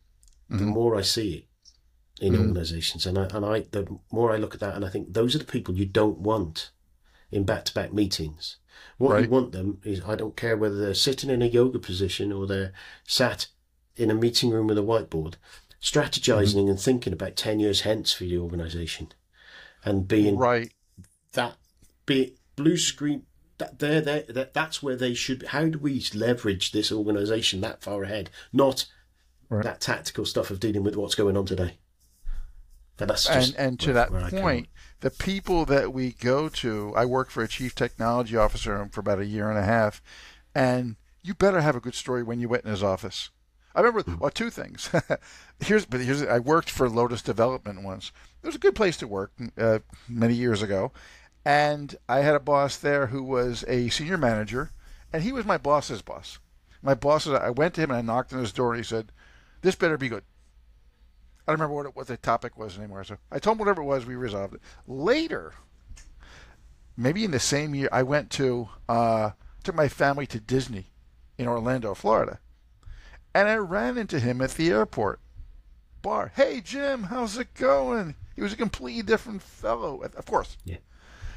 Mm-hmm. the more I see it in organisations, and I and I the more I look at that, and I think those are the people you don't want in back-to-back meetings. What Right. you want them is I don't care whether they're sitting in a yoga position or they're sat in a meeting room with a whiteboard, strategizing Mm-hmm. and thinking about ten years hence for your organisation, and being Right. that be blue screen that there there that that's where they should how do we leverage this organization that far ahead not Right. that tactical stuff of dealing with what's going on today that's just and and to that point, the people that we go to, I worked for a chief technology officer for about a year and a half, and you better have a good story when you went in his office. I remember Hmm. well, two things. here's but here's I worked for Lotus Development once. It was a good place to work uh, many years ago, and I had a boss there who was a senior manager, and he was my boss's boss. My boss, I went to him and I knocked on his door, and he said, "This better be good." I don't remember what it, what the topic was anymore. So I told him whatever it was, we resolved it. Later, maybe in the same year, I went to uh, took my family to Disney in Orlando, Florida, and I ran into him at the airport bar. Hey Jim, how's it going? He was a completely different fellow, of course. Yeah. He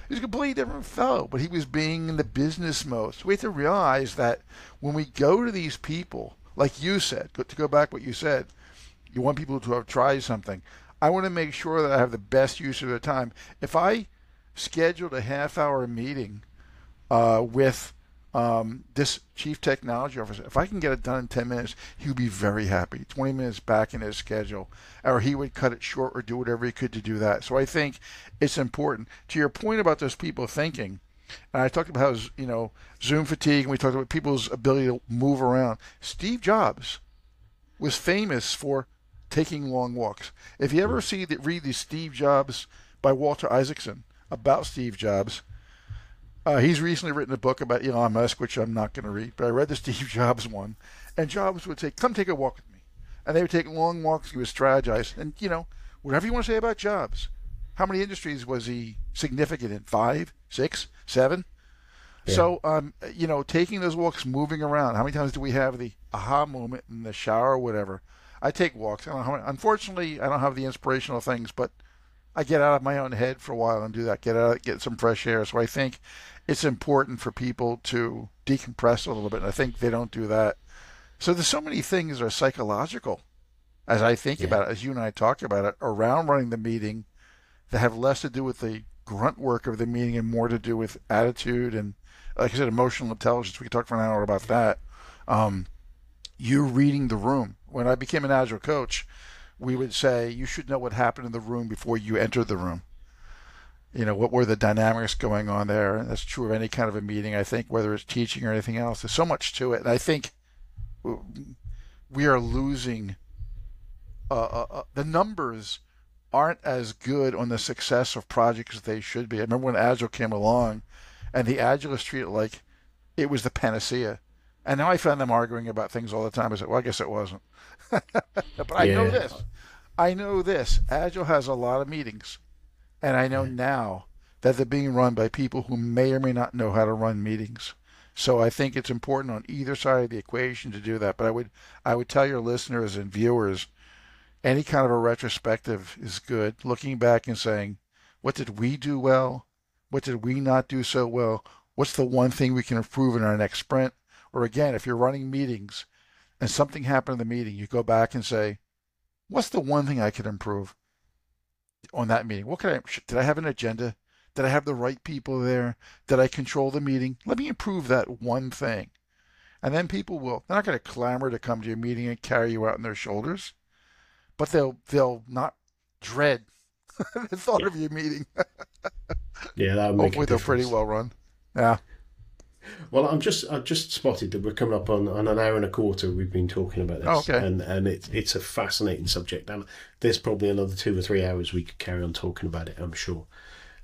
He's a completely different fellow, but he was being in the business mode. So we have to realize that when we go to these people, like you said, to go back what you said, you want people to have tried something. I want to make sure that I have the best use of their time. If I scheduled a half hour meeting uh, with um, this chief technology officer, if I can get it done in 10 minutes, he would be very happy. 20 minutes back in his schedule, or he would cut it short or do whatever he could to do that. So I think it's important. To your point about those people thinking, and I talked about how, you know, Zoom fatigue, and we talked about people's ability to move around. Steve Jobs was famous for taking long walks. If you ever see the, read the Steve Jobs by Walter Isaacson about Steve Jobs, uh, he's recently written a book about Elon Musk, which I'm not going to read, but I read the Steve Jobs one, and Jobs would say, "Come take a walk with me," and they would take long walks. He would strategize, and you know, whatever you want to say about Jobs, how many industries was he significant in? Five, six, seven. Yeah. So, um, you know, taking those walks, moving around. How many times do we have the aha moment in the shower or whatever? I take walks. I don't how many, unfortunately, I don't have the inspirational things, but I get out of my own head for a while and do that. Get out, get some fresh air. So I think it's important for people to decompress a little bit. And I think they don't do that. So there's so many things that are psychological as I think yeah. about it, as you and I talk about it, around running the meeting that have less to do with the grunt work of the meeting and more to do with attitude and, like I said, emotional intelligence. We could talk for an hour about that. Um, you reading the room. When I became an agile coach, we would say you should know what happened in the room before you enter the room you know, what were the dynamics going on there? And that's true of any kind of a meeting, I think, whether it's teaching or anything else. There's so much to it. And I think we are losing uh, uh, uh, the numbers aren't as good on the success of projects as they should be. I remember when Agile came along and the Agilists treated it like it was the panacea. And now I find them arguing about things all the time. I said, well, I guess it wasn't. but I yeah. know this. I know this. Agile has a lot of meetings and I know now that they're being run by people who may or may not know how to run meetings. So I think it's important on either side of the equation to do that. But I would I would tell your listeners and viewers, any kind of a retrospective is good. Looking back and saying, what did we do well? What did we not do so well? What's the one thing we can improve in our next sprint? Or again, if you're running meetings and something happened in the meeting, you go back and say, what's the one thing I could improve? on that meeting? What could I did I have an agenda? Did I have the right people there? Did I control the meeting? Let me improve that one thing. And then people will they're not going to clamor to come to your meeting and carry you out on their shoulders, but they'll they'll not dread the thought yeah. of your meeting. yeah, that would make Hopefully they're pretty well run. Yeah. Well, I'm just I've just spotted that we're coming up on, on an hour and a quarter. We've been talking about this, oh, okay. and and it's it's a fascinating subject, and there's probably another two or three hours we could carry on talking about it. I'm sure.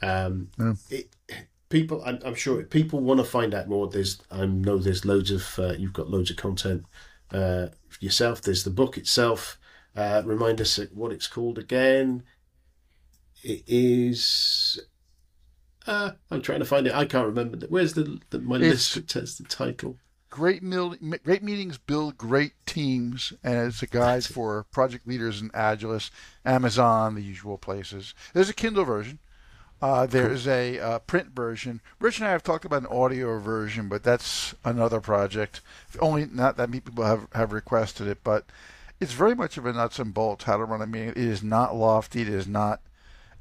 Um, yeah. it, people, I'm, I'm, sure people want to find out more. There's I know there's loads of uh, you've got loads of content uh, yourself. There's the book itself. Uh, remind us what it's called again. It is uh, I'm trying to find it. I can't remember. Where's the, the my it's, list that the title? Great, mil- great meetings build great teams, and it's a guide for project leaders and Agilists. Amazon, the usual places. There's a Kindle version. Uh, there's cool. a uh, print version. Rich and I have talked about an audio version, but that's another project. Only not that many people have, have requested it, but it's very much of a nuts and bolts how to run a meeting. It is not lofty. It is not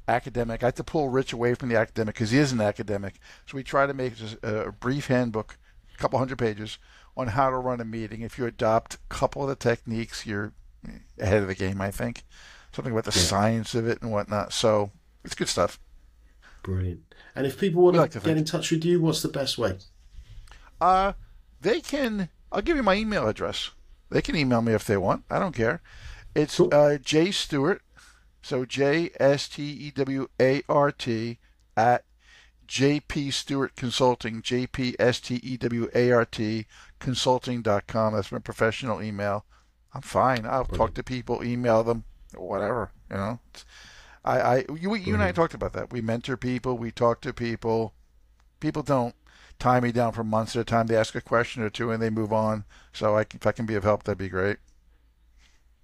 academic. I have to pull Rich away from the academic because he is an academic. So we try to make a, brief handbook, a couple hundred pages, on how to run a meeting. If you adopt a couple of the techniques, you're ahead of the game, I think. Something about the yeah. science of it and whatnot. So it's good stuff. Brilliant. And if people want like to, get in touch with you, what's the best way? Uh, they can. I'll give you my email address. They can email me if they want. I don't care. It's cool. uh, J Stewart so J S T E W A R T at JP Stewart Consulting, J P S T E W A R T consulting.com. That's my professional email. I'm fine. I'll Brilliant. talk to people, email them, whatever, you know. I, I you, you and I talked about that. We mentor people, we talk to people. People don't tie me down for months at a time. They ask a question or two and they move on. So I, if I can be of help, that'd be great.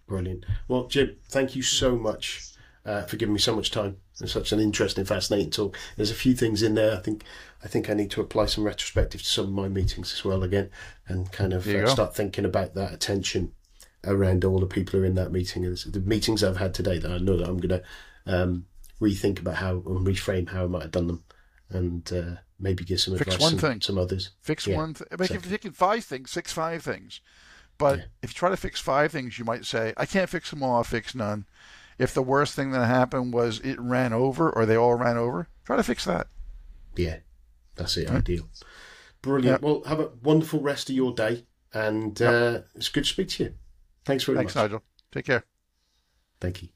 Brilliant. Well, Jim, thank you so much uh, for giving me so much time and such an interesting, fascinating talk. There's a few things in there. I think I think I need to apply some retrospective to some of my meetings as well again, and kind of uh, start thinking about that attention around all the people who are in that meeting. And the meetings I've had today that I know that I'm going to um, rethink about how and reframe how I might have done them, and uh, maybe give some fix advice one thing. some others. Fix yeah, one thing. If you're taking five things, fix five things. But yeah. if you try to fix five things, you might say, I can't fix them all, I'll fix none. If the worst thing that happened was it ran over or they all ran over, try to fix that. Yeah, that's it. Right. Ideal. Brilliant. Yep. Well, have a wonderful rest of your day. And yep. uh, it's good to speak to you. Thanks very Thanks, much. Thanks, Nigel. Take care. Thank you.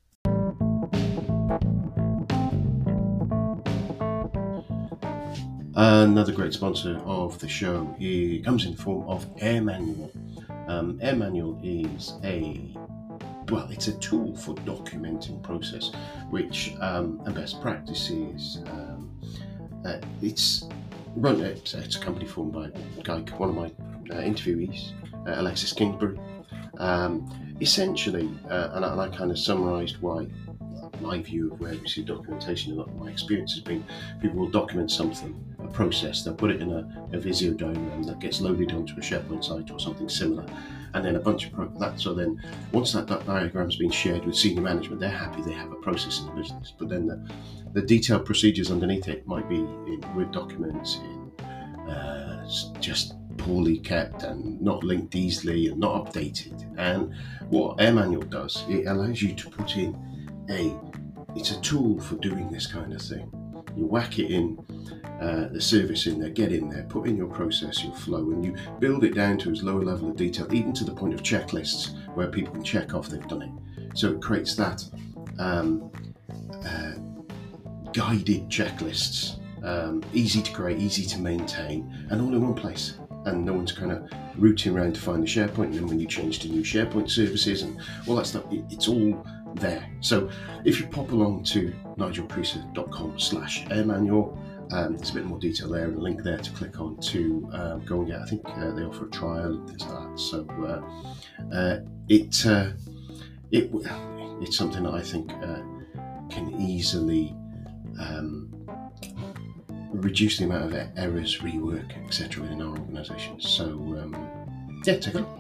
Another great sponsor of the show it comes in the form of Air Manual. Um, Air Manual is a well, it's a tool for documenting process, which um, a best practices. Um, uh, it's run. It's, it's, a company formed by guy, one of my uh, interviewees, uh, Alexis Kingsbury. Um, essentially, uh, and I, and I kind of summarised why my view of where we see documentation and my experience has been people will document something, process, they'll put it in a, a Visio diagram that gets loaded onto a SharePoint site or something similar, and then a bunch of pro- that. So then, once that, that diagram's been shared with senior management, they're happy they have a process in the business. But then the, the detailed procedures underneath it might be in Word documents, in uh, just poorly kept and not linked easily and not updated. And what Air Manual does, it allows you to put in a it's a tool for doing this kind of thing. You whack it in, uh, the service in there, get in there, put in your process, your flow, and you build it down to as low a level of detail, even to the point of checklists where people can check off they've done it. So it creates that um, uh, guided checklists, um, easy to create, easy to maintain, and all in one place. And no one's kind of rooting around to find the SharePoint. And then when you change to new SharePoint services and all that stuff, it, it's all there. So if you pop along to nigelcreaser.com slash airmanual, um, there's a bit more detail there and a link there to click on to um, go and get. I think uh, they offer a trial and things like that. So uh, uh, it uh, it it's something that I think uh, can easily um, reduce the amount of errors, rework, etc. within our organisation. So um, yeah, take a look.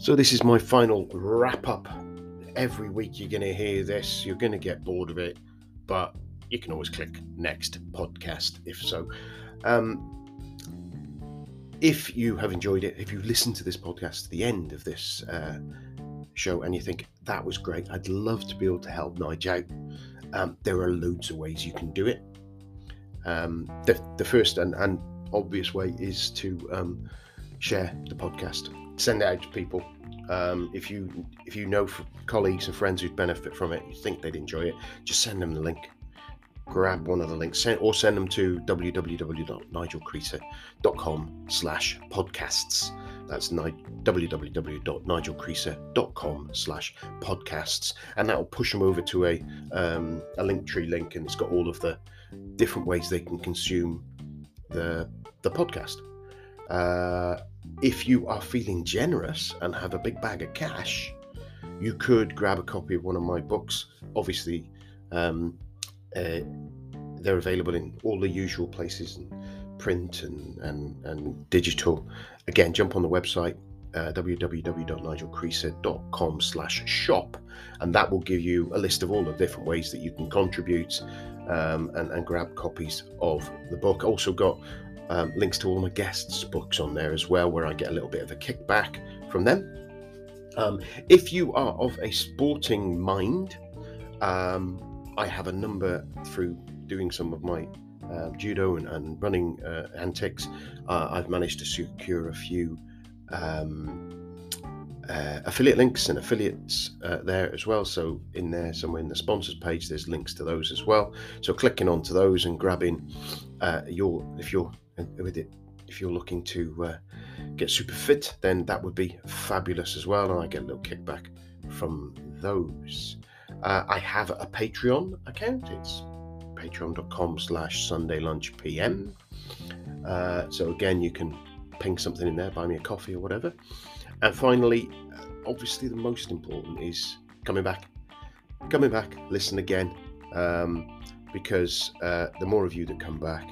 So, this is my final wrap up. Every week you're going to hear this, you're going to get bored of it, but you can always click next podcast if so. Um, if you have enjoyed it, if you listened to this podcast to the end of this uh, show and you think that was great, I'd love to be able to help Nige out. Um, there are loads of ways you can do it. Um, the, the first and, and obvious way is to um, share the podcast send it out to people. Um, if you if you know colleagues and friends who'd benefit from it, you think they'd enjoy it, just send them the link. Grab one of the links, send, or send them to www.nigelcreaser.com slash podcasts. That's ni- www.nigelcreaser.com slash podcasts. And that will push them over to a, um, a Linktree link, and it's got all of the different ways they can consume the, the podcast. Uh, if you are feeling generous and have a big bag of cash, you could grab a copy of one of my books. Obviously, um, uh, they're available in all the usual places, print and, and, and digital. Again, jump on the website uh, www.nigelcreaser.com slash shop and that will give you a list of all the different ways that you can contribute um, and, and grab copies of the book also got um, links to all my guests' books on there as well, where I get a little bit of a kickback from them. Um, if you are of a sporting mind, um, I have a number through doing some of my uh, judo and, and running uh, antics. Uh, I've managed to secure a few um, uh, affiliate links and affiliates uh, there as well. So in there, somewhere in the sponsors page, there's links to those as well. So clicking onto those and grabbing uh, your, if you're with it. If you're looking to uh, get super fit, then that would be fabulous as well, and I get a little kickback from those. Uh, I have a Patreon account. It's patreon.com slash Sunday Lunch PM. Uh, so again, you can ping something in there, buy me a coffee or whatever. And finally, obviously the most important is coming back. Coming back, listen again. Um, because uh, the more of you that come back,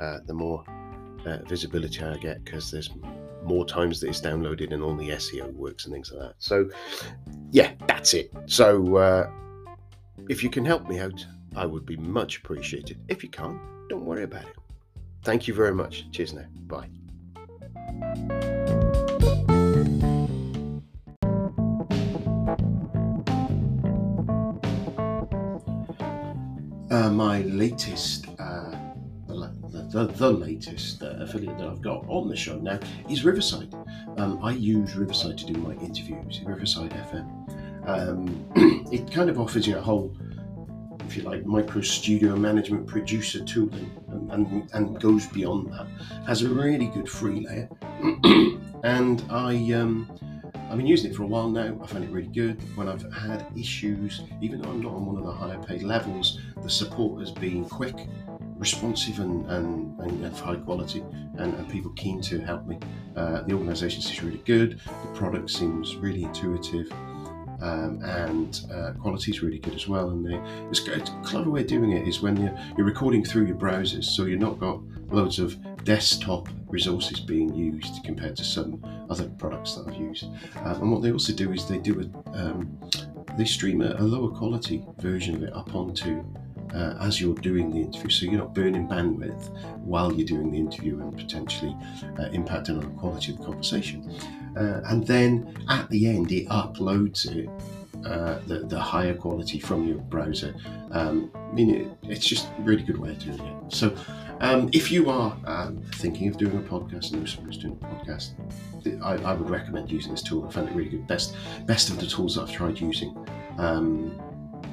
uh, the more uh, visibility I get because there's more times that it's downloaded and all the SEO works and things like that. So, yeah, that's it. So, uh, if you can help me out, I would be much appreciated. If you can't, don't worry about it. Thank you very much. Cheers now. Bye. Uh, my latest, the, the, latest uh, affiliate that I've got on the show now is Riverside. Um, I use Riverside to do my interviews, Riverside FM. Um, it kind of offers you a whole, if you like, micro studio management producer tooling and, and, and goes beyond that. Has a really good free layer. and I. Um, I've been using it for a while now. I find it really good. When I've had issues, even though I'm not on one of the higher paid levels, the support has been quick, responsive, and, and, and of high quality, and, and, people keen to help me. Uh, the organisation seems really good. The product seems really intuitive. Um, and uh, quality is really good as well. And they, it's, it's a clever way of doing it is when you're, you're recording through your browsers, so you're not got loads of desktop resources being used compared to some other products that I've used. Um, and what they also do is they do a um, they stream a, a, lower quality version of it up onto uh, as you're doing the interview, so you're not burning bandwidth while you're doing the interview and potentially uh, impacting on the quality of the conversation. Uh, and then at the end, it uploads it uh, the, the higher quality from your browser. Um, I mean, it, it's just a really good way of doing it. So, um, if you are um, thinking of doing a podcast and know someone who's doing a podcast, I, I, would recommend using this tool. I found it really good. Best, best of the tools that I've tried using um,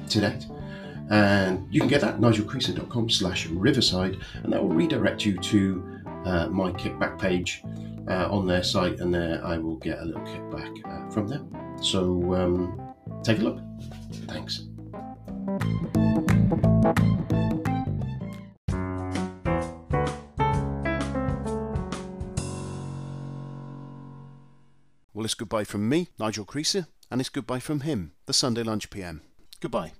to date. And you can get that at nigelcreaser.com slash riverside, and that will redirect you to uh, my kickback page uh, on their site, and there I will get a little kickback uh, from them. So um, take a look. Thanks. Well, it's goodbye from me, Nigel Creaser, and it's goodbye from him, the Sunday Lunch PM. Goodbye.